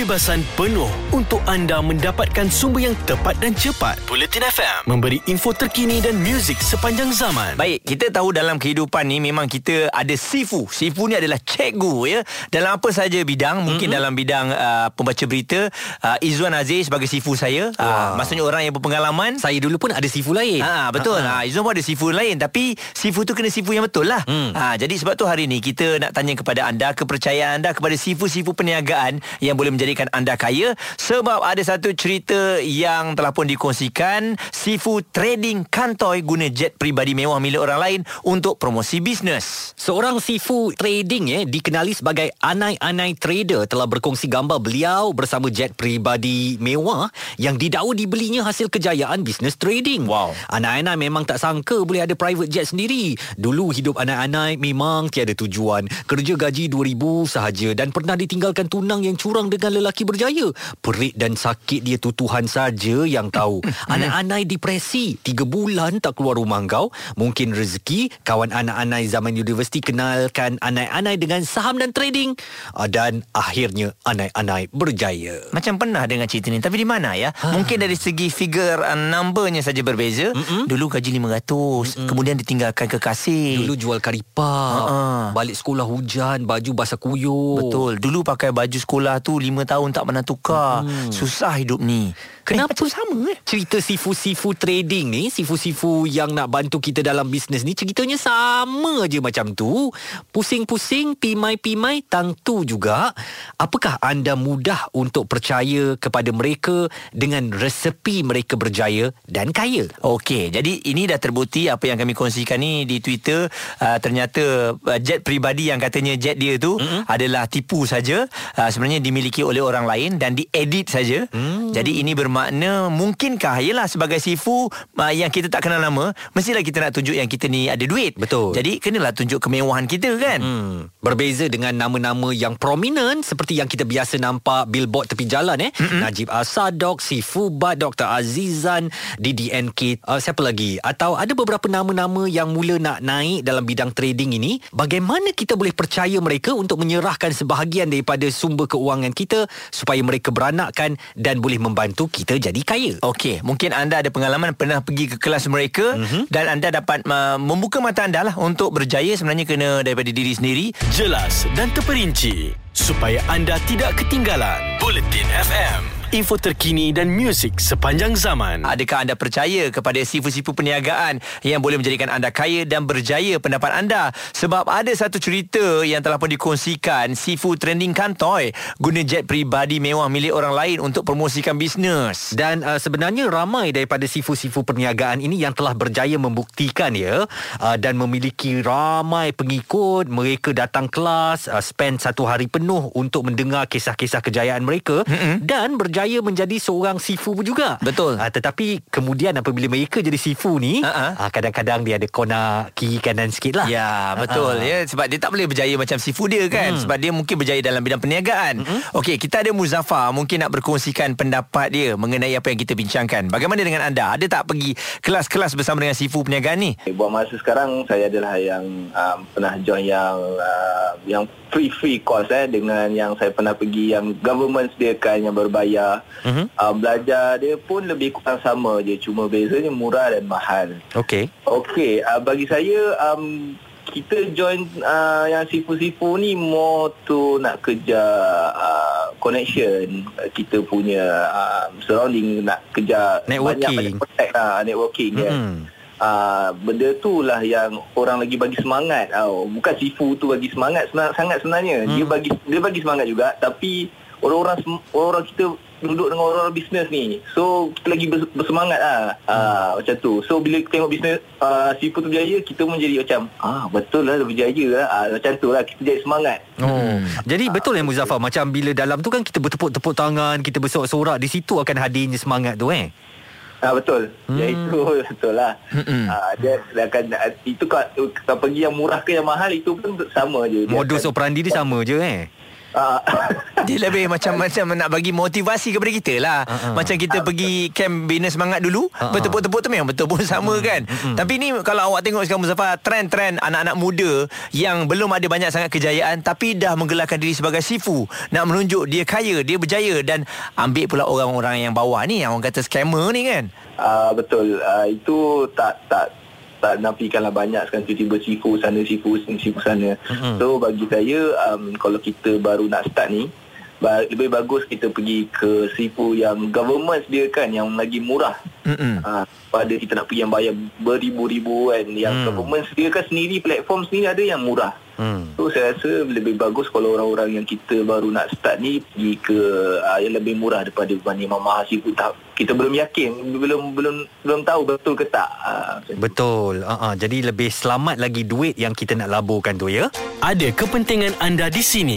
kebebasan penuh untuk anda mendapatkan sumber yang tepat dan cepat. Bulletin FM memberi info terkini dan muzik sepanjang zaman. Baik, kita tahu dalam kehidupan ni memang kita ada sifu. Sifu ni adalah cikgu ya. Dalam apa saja bidang, mungkin mm-hmm. dalam bidang uh, pembaca berita, uh, Izzuan Aziz sebagai sifu saya. Wow. Uh, maksudnya orang yang berpengalaman. Saya dulu pun ada sifu lain. Ha, betul. Ha, Izzuan pun ada sifu lain tapi sifu tu kena sifu yang betul lah. Hmm. Ha, jadi sebab tu hari ni kita nak tanya kepada anda kepercayaan anda kepada sifu-sifu perniagaan yang boleh menjadikan anda kaya sebab ada satu cerita yang telah pun dikongsikan Sifu trading kantoi guna jet peribadi mewah milik orang lain untuk promosi bisnes. Seorang Sifu trading eh dikenali sebagai Anai-Anai Trader telah berkongsi gambar beliau bersama jet peribadi mewah yang didakwa dibelinya hasil kejayaan bisnes trading. Wow. Anai-Anai memang tak sangka boleh ada private jet sendiri. Dulu hidup Anai-Anai memang tiada tujuan. Kerja gaji 2000 sahaja dan pernah ditinggalkan tunang yang curang dengan lelaki berjaya. Perit dan sakit dia tu Tuhan saja yang tahu. Anak-anak depresi. Tiga bulan tak keluar rumah kau. Mungkin rezeki. Kawan anak-anak zaman universiti kenalkan anak-anak dengan saham dan trading. Ah, dan akhirnya anak-anak berjaya. Macam pernah dengan cerita ni. Tapi di mana ya? Ha. Mungkin dari segi figure uh, numbernya saja berbeza. Mm-mm. Dulu gaji RM500. Mm-mm. Kemudian ditinggalkan kekasih. Dulu jual karipap. Uh-uh. Balik sekolah hujan. Baju basah kuyuk. Betul. Dulu pakai baju sekolah tu lima tahun tak pernah tukar. Hmm. Susah hidup ni. Kenapa eh, sama eh? Cerita sifu-sifu trading ni, sifu-sifu yang nak bantu kita dalam bisnes ni, ceritanya sama je macam tu. Pusing-pusing, pimai-pimai, tang tu juga. Apakah anda mudah untuk percaya kepada mereka dengan resepi mereka berjaya dan kaya? Okey, jadi ini dah terbukti apa yang kami kongsikan ni di Twitter. Uh, ternyata uh, jet peribadi yang katanya jet dia tu mm-hmm. adalah tipu saja. Uh, sebenarnya dimiliki oleh orang lain dan diedit saja. Mm. Jadi ini bermakna mungkinkah yalah sebagai sifu uh, yang kita tak kenal nama mestilah kita nak tunjuk yang kita ni ada duit betul jadi kenalah tunjuk kemewahan kita kan hmm. berbeza dengan nama-nama yang prominent seperti yang kita biasa nampak billboard tepi jalan eh Mm-mm. Najib Asadok Sifu Bat Dr Azizan DDNK uh, siapa lagi atau ada beberapa nama-nama yang mula nak naik dalam bidang trading ini bagaimana kita boleh percaya mereka untuk menyerahkan sebahagian daripada sumber keuangan kita supaya mereka beranakkan dan boleh membantu kita kita jadi kaya. Okey, mungkin anda ada pengalaman pernah pergi ke kelas mereka mm-hmm. dan anda dapat uh, membuka mata anda lah untuk berjaya sebenarnya kena daripada diri sendiri. Jelas dan terperinci supaya anda tidak ketinggalan. Bulletin FM info terkini dan muzik sepanjang zaman. Adakah anda percaya kepada sifu-sifu perniagaan yang boleh menjadikan anda kaya dan berjaya pendapat anda? Sebab ada satu cerita yang telah pun dikongsikan sifu trending kantoi guna jet peribadi mewah milik orang lain untuk promosikan bisnes. Dan uh, sebenarnya ramai daripada sifu-sifu perniagaan ini yang telah berjaya membuktikan ya uh, dan memiliki ramai pengikut. Mereka datang kelas, uh, spend satu hari penuh untuk mendengar kisah-kisah kejayaan mereka mm-hmm. dan berjaya berjaya menjadi seorang sifu juga. Betul. Uh, tetapi kemudian apabila mereka jadi sifu ni, uh-huh. uh, kadang-kadang dia ada kona kiri kanan sikit lah. Ya, betul. Uh-huh. Ya, sebab dia tak boleh berjaya macam sifu dia kan. Hmm. Sebab dia mungkin berjaya dalam bidang perniagaan. Uh-huh. Okey, kita ada Muzaffar mungkin nak berkongsikan pendapat dia mengenai apa yang kita bincangkan. Bagaimana dengan anda? Ada tak pergi kelas-kelas bersama dengan sifu perniagaan ni? Buat masa sekarang, saya adalah yang um, pernah join yang uh, yang free-free course eh dengan yang saya pernah pergi yang government sediakan yang berbayar. Uh-huh. Uh, belajar dia pun lebih kurang sama je cuma bezanya murah dan mahal. Okey. Okey, uh, bagi saya um, kita join uh, yang sifu-sifu ni more tu nak kerja uh, connection kita punya uh, surrounding nak kerja networking. banyak banyak contact lah networking mm-hmm. kan. Uh, benda tu lah yang orang lagi bagi semangat oh, bukan sifu tu bagi semangat senang, sangat sebenarnya hmm. dia bagi dia bagi semangat juga tapi orang-orang orang kita duduk dengan orang-orang bisnes ni so kita lagi bersemangat lah hmm. uh, macam tu so bila tengok bisnes uh, sifu tu berjaya kita pun jadi macam ah betul lah berjaya lah uh, macam tu lah kita jadi semangat oh. jadi betul ya Muzaffar macam bila dalam tu kan kita bertepuk-tepuk tangan kita bersorak-sorak di situ akan hadirnya semangat tu eh Ah betul. Hmm. Ya itu betul lah. Hmm. Ah dia, dia akan itu kalau, kalau pergi yang murah ke yang mahal itu pun sama je. Modus operandi dia sama je eh. Ah Dia lebih macam macam nak bagi motivasi kepada kita lah. Uh-huh. Macam kita pergi camp bina semangat dulu, uh-huh. bertepuk-tepuk tu memang betul pun sama uh-huh. kan. Uh-huh. Tapi ni kalau awak tengok sekarang Muzaffar, trend-trend anak-anak muda yang belum ada banyak sangat kejayaan tapi dah menggelarkan diri sebagai sifu, nak menunjuk dia kaya, dia berjaya dan ambil pula orang-orang yang bawah ni, yang orang kata scammer ni kan. Uh, betul. Uh, itu tak tak tak nafikanlah banyak sekarang tiba-tiba sifu sana sifu sini sifu sana. Mm-hmm. So bagi saya um, kalau kita baru nak start ni ba- lebih bagus kita pergi ke sifu yang government sediakan yang lagi murah. Mm-hmm. Uh, pada kita nak pergi yang bayar beribu-ribu kan yang mm. government sediakan sendiri platform sendiri ada yang murah. Hmm. So saya rasa lebih bagus kalau orang-orang yang kita baru nak start ni pergi ke uh, yang lebih murah daripada berbanding mahal sifu tak kita belum yakin belum belum belum tahu betul ke tak. Uh, betul. Uh-uh. jadi lebih selamat lagi duit yang kita nak laburkan tu ya. Ada kepentingan anda di sini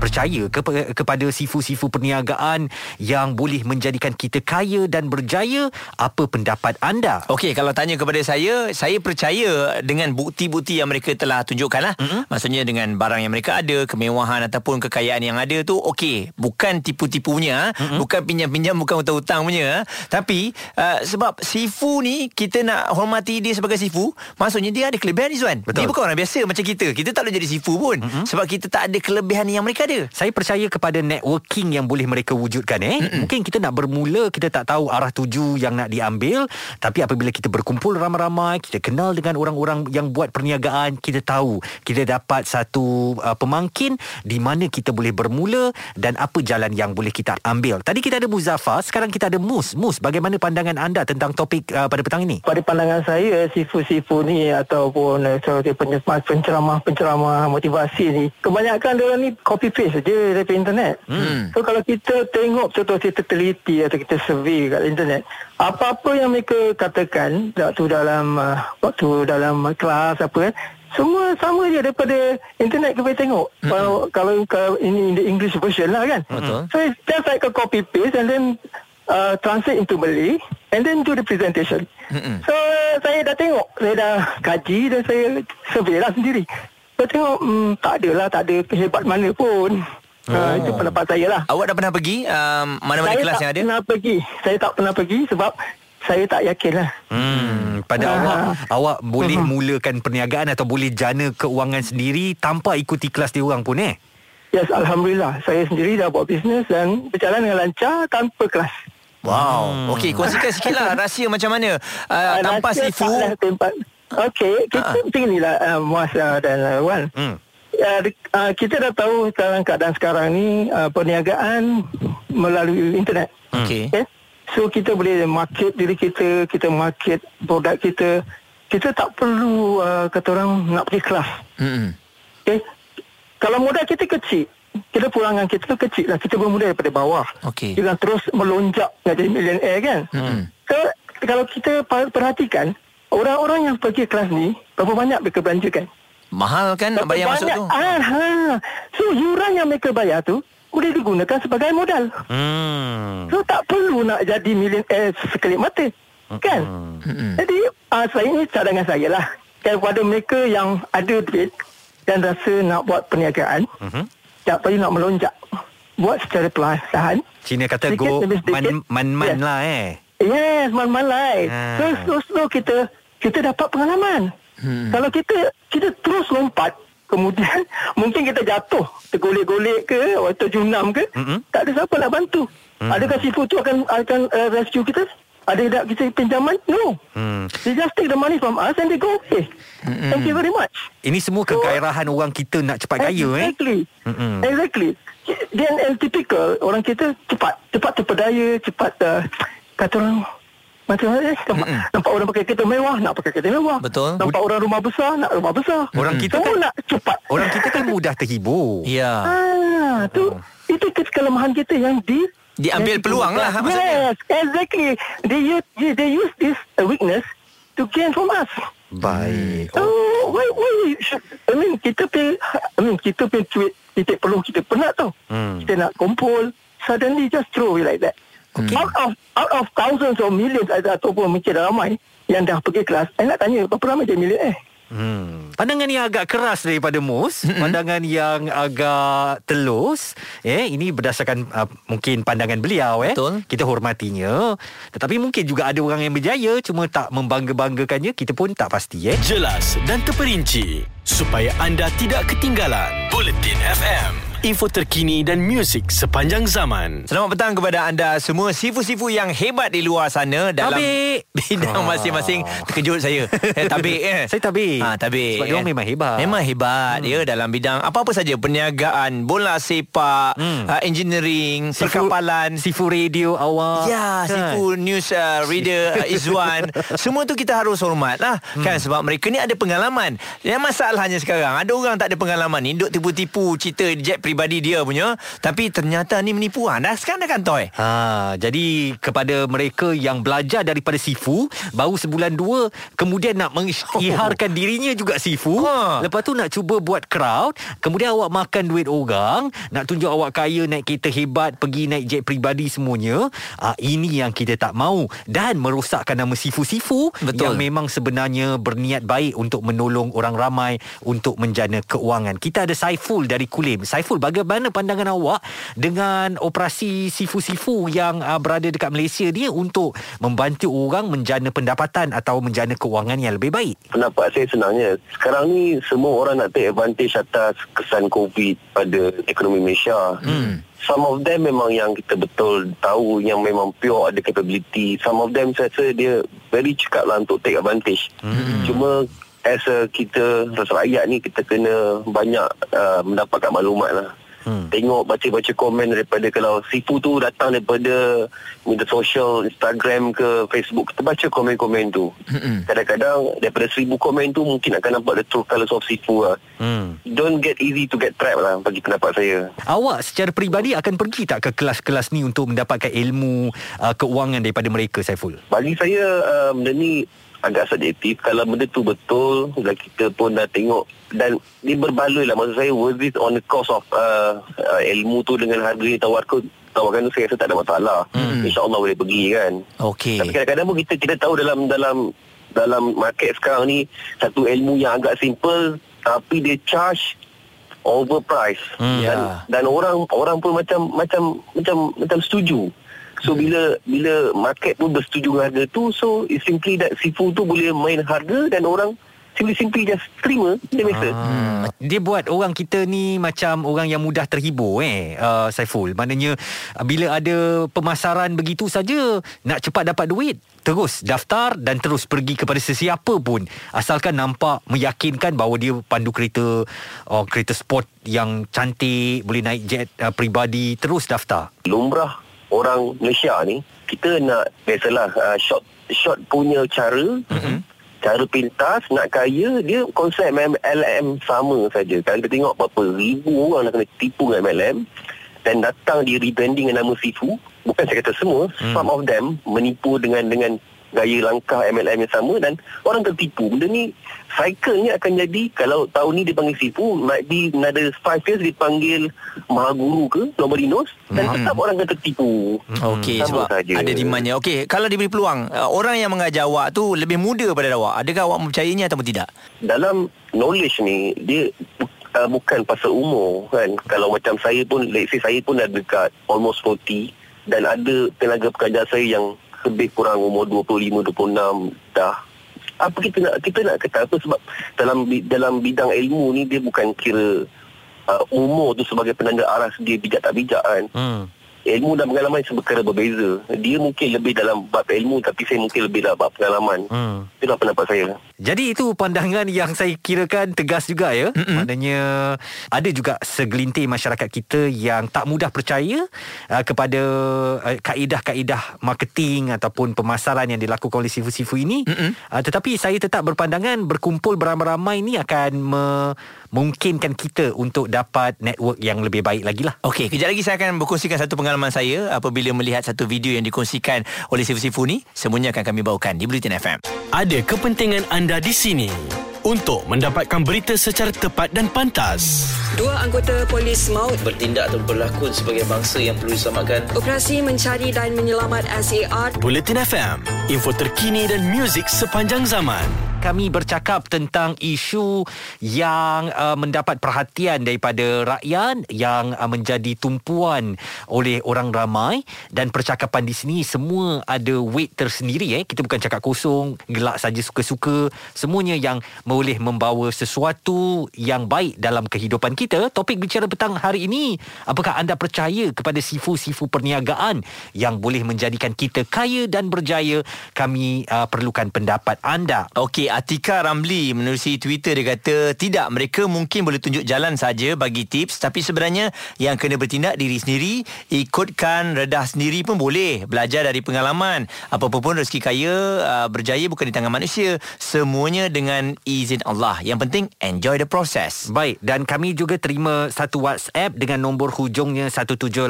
percaya ke- kepada sifu-sifu perniagaan yang boleh menjadikan kita kaya dan berjaya? Apa pendapat anda? Okey kalau tanya kepada saya saya percaya dengan bukti-bukti yang mereka telah tunjukkan lah. Mm-hmm. maksudnya dengan barang yang mereka ada kemewahan ataupun kekayaan yang ada tu okey. Bukan tipu-tipunya mm-hmm. bukan pinjam-pinjam bukan hutang-hutang punya tapi uh, sebab sifu ni kita nak hormati dia sebagai sifu maksudnya dia ada kelebihan Izwan dia bukan orang biasa macam kita. Kita tak boleh jadi sifu pun. Mm-hmm. sebab kita tak ada kelebihan yang mereka ada. Saya percaya kepada networking yang boleh mereka wujudkan eh. Mm-mm. Mungkin kita nak bermula kita tak tahu arah tuju yang nak diambil tapi apabila kita berkumpul ramai-ramai kita kenal dengan orang-orang yang buat perniagaan kita tahu kita dapat satu uh, pemangkin di mana kita boleh bermula dan apa jalan yang boleh kita ambil. Tadi kita ada Muzaffar, sekarang kita ada Mus. Mus, bagaimana pandangan anda tentang topik uh, pada petang ini? Pada pandangan saya sifu-sifu ni ataupun uh, penceramah-penceramah motivasi ni kebanyakan dia ni copy paste saja dari internet. Hmm. So kalau kita tengok contoh kita teliti atau kita survey kat internet, apa-apa yang mereka katakan waktu dalam uh, waktu dalam kelas apa kan, semua sama je daripada internet kita tengok. Hmm. Kalau, kalau kalau ini in the English version lah kan. Betul. So it's just like a copy paste and then uh, translate into Malay and then do the presentation. Hmm. So saya dah tengok, saya dah kaji dan saya survey lah sendiri. Saya tengok hmm, tak adalah tak ada kehebat mana pun. Oh. Uh, itu pendapat saya lah. Awak dah pernah pergi um, mana-mana saya kelas yang ada? Saya tak pernah pergi. Saya tak pernah pergi sebab saya tak yakin lah. Hmm, pada uh, awak, awak boleh uh, mulakan perniagaan atau boleh jana keuangan sendiri tanpa ikuti kelas dia orang pun eh? Yes, Alhamdulillah. Saya sendiri dah buat bisnes dan berjalan dengan lancar tanpa kelas. Wow. Hmm. Okey, kongsikan sikit lah rahsia macam mana uh, tanpa sifu. Tempat, Okey, kita uh. macam inilah uh, Muaz uh, dan uh, Wan. Hmm. Uh, uh, kita dah tahu sekarang keadaan sekarang ni uh, perniagaan melalui internet. Okey. Okay? So kita boleh market diri kita, kita market produk kita. Kita tak perlu uh, kata orang nak pergi kelas. Hmm. Okey. Kalau modal kita kecil, kita pulangan kita tu kecil lah. Kita bermula daripada bawah. Okey. Jangan terus melonjak nak jadi millionaire kan. Hmm. So kalau kita perhatikan Orang-orang yang pergi kelas ni Berapa banyak mereka belanjakan Mahal kan nak bayar masuk tu ah, ha. So yuran yang mereka bayar tu Boleh digunakan sebagai modal hmm. So tak perlu nak jadi million eh, Sekelip mata Kan hmm. Jadi uh, Saya ni cadangan saya lah Kepada mereka yang ada duit Dan rasa nak buat perniagaan hmm. Tak perlu nak melonjak Buat secara perlahan Cina kata go man-man yes. lah eh Yes, man-man lah eh. ha. So slow-slow kita kita dapat pengalaman. Hmm. Kalau kita kita terus lompat, kemudian mungkin kita jatuh, tergolek-golek ke atau junam ke, hmm. tak ada siapa nak bantu. Hmm. Adakah sifu tu akan akan uh, rescue kita? Ada tak kita pinjaman? No. Hmm. They just take the money from us and they go okay. Hmm. Thank you very much. Ini semua kegairahan so, orang kita nak cepat kaya exactly. eh. Exactly. Hmm. Exactly. Dan typical orang kita cepat, cepat terpedaya, cepat uh, kata orang macam mana eh? Nampak, nampak orang pakai kereta mewah Nak pakai kereta mewah Betul Nampak orang rumah besar Nak rumah besar Orang kita kan nak cepat Orang kita kan mudah terhibur Ya ah, tu, oh. Itu kelemahan kita yang di Diambil yang peluang lah Yes Exactly They use, they use this weakness To gain from us Baik. Oh, why, why should, I mean, kita pay, I mean, kita pay tweet titik perlu kita penat tau. Hmm. Kita nak kumpul, suddenly just throw away like that. Okay. Out of out of thousands or millions ada- ataupun mungkin dah ramai yang dah pergi kelas, saya nak tanya berapa ramai dia milik eh? Hmm. Pandangan yang agak keras daripada Mus, mm-hmm. pandangan yang agak telus, eh ini berdasarkan uh, mungkin pandangan beliau eh. Betul. Kita hormatinya. Tetapi mungkin juga ada orang yang berjaya cuma tak membangga-banggakannya, kita pun tak pasti eh. Jelas dan terperinci supaya anda tidak ketinggalan. Bulletin FM, info terkini dan muzik sepanjang zaman. Selamat petang kepada anda semua Sifu-sifu yang hebat di luar sana Dalam Tabik. bidang masing-masing Terkejut saya eh, Tabik eh Saya tabik. Ha, tabik Sebab diorang memang hebat. Memang hebat hmm. ya Dalam bidang apa-apa saja Perniagaan Bola sepak hmm. uh, Engineering Perkapalan Sifu radio awak. Ya, Sifu News uh, Reader uh, Izwan Semua tu kita harus hormat lah hmm. Kan sebab mereka ni ada pengalaman Yang masalahnya sekarang Ada orang tak ada pengalaman ni Duk tipu-tipu cerita jet peribadi dia punya Tapi ternyata ni menipu. Ha, Dah sekarang dah kantoi Ha, jadi kepada mereka yang belajar daripada Sifu baru sebulan dua kemudian nak mengisytiharkan dirinya juga Sifu. Ha. lepas tu nak cuba buat crowd kemudian awak makan duit orang nak tunjuk awak kaya naik kereta hebat pergi naik jet peribadi semuanya. Ha, ini yang kita tak mahu dan merosakkan nama Sifu-Sifu Betul. yang memang sebenarnya berniat baik untuk menolong orang ramai untuk menjana keuangan. Kita ada Saiful dari Kulim. Saiful bagaimana pandangan awak dengan operasi Sifu-Sifu yang uh, berada dekat Malaysia ni untuk membantu orang menjana pendapatan atau menjana keuangan yang lebih baik. pendapat saya senangnya sekarang ni semua orang nak take advantage atas kesan COVID pada ekonomi Malaysia. Hmm. Some of them memang yang kita betul tahu yang memang pure ada capability. Some of them saya rasa dia very cekap lah untuk take advantage. Hmm. Cuma as a kita rakyat ni kita kena banyak uh, mendapatkan maklumat lah. Hmm. Tengok baca-baca komen daripada kalau Sifu tu datang daripada media sosial Instagram ke Facebook kita baca komen-komen tu. Hmm. Kadang-kadang daripada seribu komen tu mungkin akan nampak the true colours of Sifu lah. Hmm. Don't get easy to get trapped lah bagi pendapat saya. Awak secara peribadi akan pergi tak ke kelas-kelas ni untuk mendapatkan ilmu uh, keuangan daripada mereka Saiful? Bagi saya uh, benda ni agak subjektif kalau benda tu betul dan kita pun dah tengok dan dia berbaloi lah. Maksud saya worth it on the cost of uh, uh, ilmu tu dengan harga yang tawarkan tawarkan tu saya rasa tak ada masalah. Hmm. insyaAllah boleh pergi kan? Okey. Tapi kadang-kadang pun kita kita tahu dalam dalam dalam market sekarang ni satu ilmu yang agak simple tapi dia charge overprice Hmm, dan ya. dan orang orang pun macam macam macam macam setuju So bila bila market pun bersetuju dengan harga tu so it's simply that Sifu tu boleh main harga dan orang simply simply just terima dia biasa. Hmm. Dia buat orang kita ni macam orang yang mudah terhibur eh uh, Saiful. Maknanya uh, bila ada pemasaran begitu saja nak cepat dapat duit terus daftar dan terus pergi kepada sesiapa pun asalkan nampak meyakinkan bahawa dia pandu kereta oh, kereta sport yang cantik boleh naik jet uh, peribadi terus daftar. Lumrah orang Malaysia ni kita nak biasalah uh, short short punya cara mm-hmm. cara pintas nak kaya dia konsep MLM sama saja. Kalau kita tengok berapa ribu orang nak kena tipu dengan MLM dan datang di rebranding dengan nama Sifu bukan saya kata semua hmm. some of them menipu dengan dengan gaya langkah MLM yang sama dan orang tertipu benda ni cycle ni akan jadi kalau tahun ni dipanggil Sifu might be another 5 years dipanggil Mahaguru ke nobody knows dan tetap orang akan tertipu Okey Sama sebab saja. ada demandnya. Okey, kalau diberi peluang, uh, orang yang mengajar awak tu lebih muda pada awak. Adakah awak mempercayainya ataupun tidak? dalam knowledge ni dia uh, bukan pasal umur kan kalau macam saya pun let's say saya pun dah dekat almost 40 dan ada tenaga pekerja saya yang lebih kurang umur 25 26 dah. Apa kita nak kita nak kata apa? Sebab dalam dalam bidang ilmu ni dia bukan kira uh, umur tu sebagai penanda arah dia bijak tak bijak kan. Hmm. Ilmu dan pengalaman seperkara berbeza dia mungkin lebih dalam bab ilmu tapi saya mungkin lebih dalam bab pengalaman Hmm. itulah pendapat saya Jadi itu pandangan yang saya kirakan tegas juga ya. Mm-mm. Maknanya ada juga segelintir masyarakat kita yang tak mudah percaya uh, kepada uh, kaedah-kaedah marketing ataupun pemasaran yang dilakukan oleh sifu-sifu ini. Uh, tetapi saya tetap berpandangan berkumpul beramai-ramai ini akan memungkinkan kita untuk dapat network yang lebih baik lagi lah. Okey, kejap lagi saya akan berkongsikan satu pengalaman saya apabila melihat satu video yang dikongsikan oleh Sifu-Sifu ni. Semuanya akan kami bawakan di Bulletin FM. Ada kepentingan anda di sini. Untuk mendapatkan berita secara tepat dan pantas. Dua anggota polis maut Bertindak atau berlakon sebagai bangsa yang perlu diselamatkan. operasi mencari dan menyelamat SAR Buletin FM, info terkini dan muzik sepanjang zaman. kami bercakap tentang isu yang uh, mendapat perhatian daripada rakyat yang uh, menjadi tumpuan oleh orang ramai dan percakapan di sini semua ada weight tersendiri eh kita bukan cakap kosong gelak saja suka-suka semuanya yang boleh membawa sesuatu yang baik dalam kehidupan kita. Topik bicara petang hari ini apakah anda percaya kepada sifu-sifu perniagaan yang boleh menjadikan kita kaya dan berjaya? Kami uh, perlukan pendapat anda. Okey, Atika Ramli menerusi Twitter dia kata tidak mereka mungkin boleh tunjuk jalan saja bagi tips tapi sebenarnya yang kena bertindak diri sendiri ikutkan redah sendiri pun boleh belajar dari pengalaman. Apa-apa pun rezeki kaya uh, berjaya bukan di tangan manusia. Semuanya dengan izin Allah yang penting enjoy the process Baik, dan kami juga terima satu WhatsApp dengan nombor hujungnya 1787.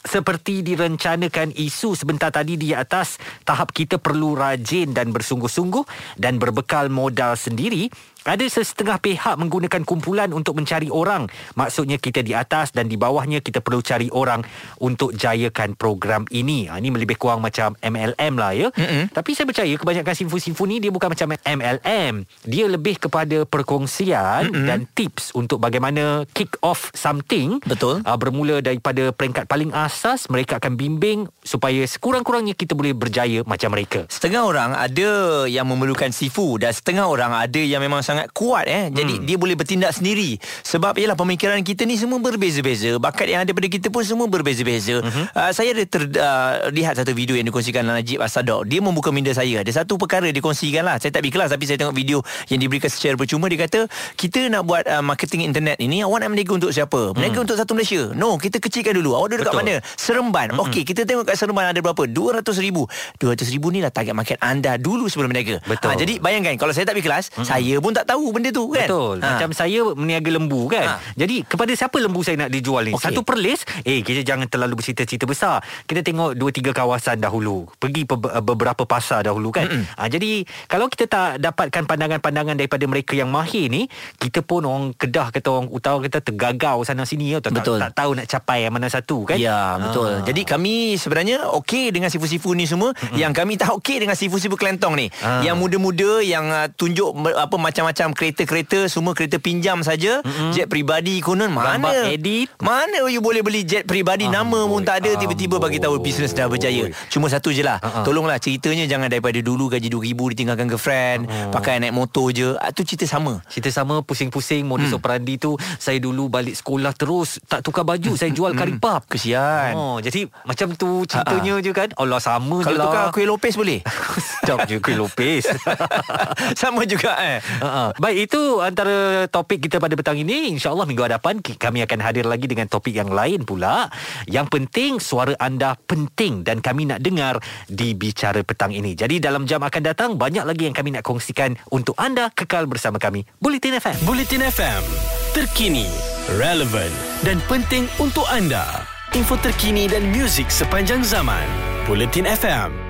Seperti direncanakan isu sebentar tadi di atas, tahap kita perlu rajin dan bersungguh-sungguh dan berbekal modal sendiri. Ada sesetengah pihak menggunakan kumpulan untuk mencari orang. Maksudnya kita di atas dan di bawahnya kita perlu cari orang untuk jayakan program ini. Ha, ini lebih kurang macam MLM lah ya. Mm-hmm. Tapi saya percaya kebanyakan simfu-simfu ni dia bukan macam MLM. Dia lebih kepada perkongsian mm-hmm. dan tips untuk bagaimana kick off something. Betul. Uh, bermula daripada peringkat paling asas, mereka akan bimbing supaya sekurang-kurangnya kita boleh berjaya macam mereka. Setengah orang ada yang memerlukan sifu dan setengah orang ada yang memang sangat kuat eh. Jadi hmm. dia boleh bertindak sendiri. Sebab ialah pemikiran kita ni semua berbeza-beza. Bakat yang ada pada kita pun semua berbeza-beza. Uh-huh. Uh, saya ada ter, uh, lihat satu video yang dikongsikan Najib Asadok. Dia membuka minda saya. Ada satu perkara dia kongsikan lah. Saya tak pergi kelas tapi saya tengok video yang diberikan secara percuma. Dia kata kita nak buat uh, marketing internet ini awak nak meniaga untuk siapa? Meniaga hmm. untuk satu Malaysia. No, kita kecilkan dulu. Awak duduk kat mana? Seremban. Hmm. Okey, kita tengok kat Seremban ada berapa? 200 ribu. 200 ribu ni lah target market anda dulu sebelum meniaga. Betul. Ha, jadi bayangkan kalau saya tak pergi kelas, hmm. saya pun tak tahu benda tu kan. Betul. Ha. Macam saya meniaga lembu kan. Ha. Jadi kepada siapa lembu saya nak dijual ni? Okey. Satu perlis, eh kita jangan terlalu bercita-cita besar. Kita tengok dua tiga kawasan dahulu. Pergi pe- beberapa pasar dahulu kan. Ha, jadi kalau kita tak dapatkan pandangan-pandangan daripada mereka yang mahir ni, kita pun orang Kedah kata orang utara kata tergagau sana sini ya. Tak, Betul. tak, tak tahu nak capai yang mana satu kan. Ya betul Ah. Jadi kami sebenarnya Okey dengan sifu-sifu ni semua mm-hmm. Yang kami tak okey Dengan sifu-sifu kelentong ni Ah. Yang muda-muda Yang uh, tunjuk Apa macam-macam Kereta-kereta Semua kereta pinjam saja mm-hmm. Jet peribadi konon Mana Gambar edit. Mana you boleh beli jet peribadi Amboi, Nama pun tak ada Tiba-tiba bagi tahu. Bisnes dah berjaya Cuma satu je lah Ah, ah. Tolonglah ceritanya Jangan daripada dulu Gaji 2,000 Ditinggalkan girlfriend Pakai naik motor je Ah, Tu cerita sama Cerita sama pusing-pusing modus hmm. operandi tu saya dulu balik sekolah terus tak tukar baju saya jual kari pap. Kesian Oh, jadi macam tu ceritanya je kan. Allah sama je Kalau lah. tukar kuih lopes boleh Sedap je kuih lopes. Sama juga eh Baik itu antara topik kita pada petang ini InsyaAllah minggu hadapan kami akan hadir lagi dengan topik yang lain pula Yang penting suara anda penting dan kami nak dengar di Bicara Petang ini Jadi dalam jam akan datang banyak lagi yang kami nak kongsikan untuk anda kekal bersama kami Bulletin FM Buletin FM, terkini, relevan dan penting untuk anda. Info terkini dan muzik sepanjang zaman. Buletin FM.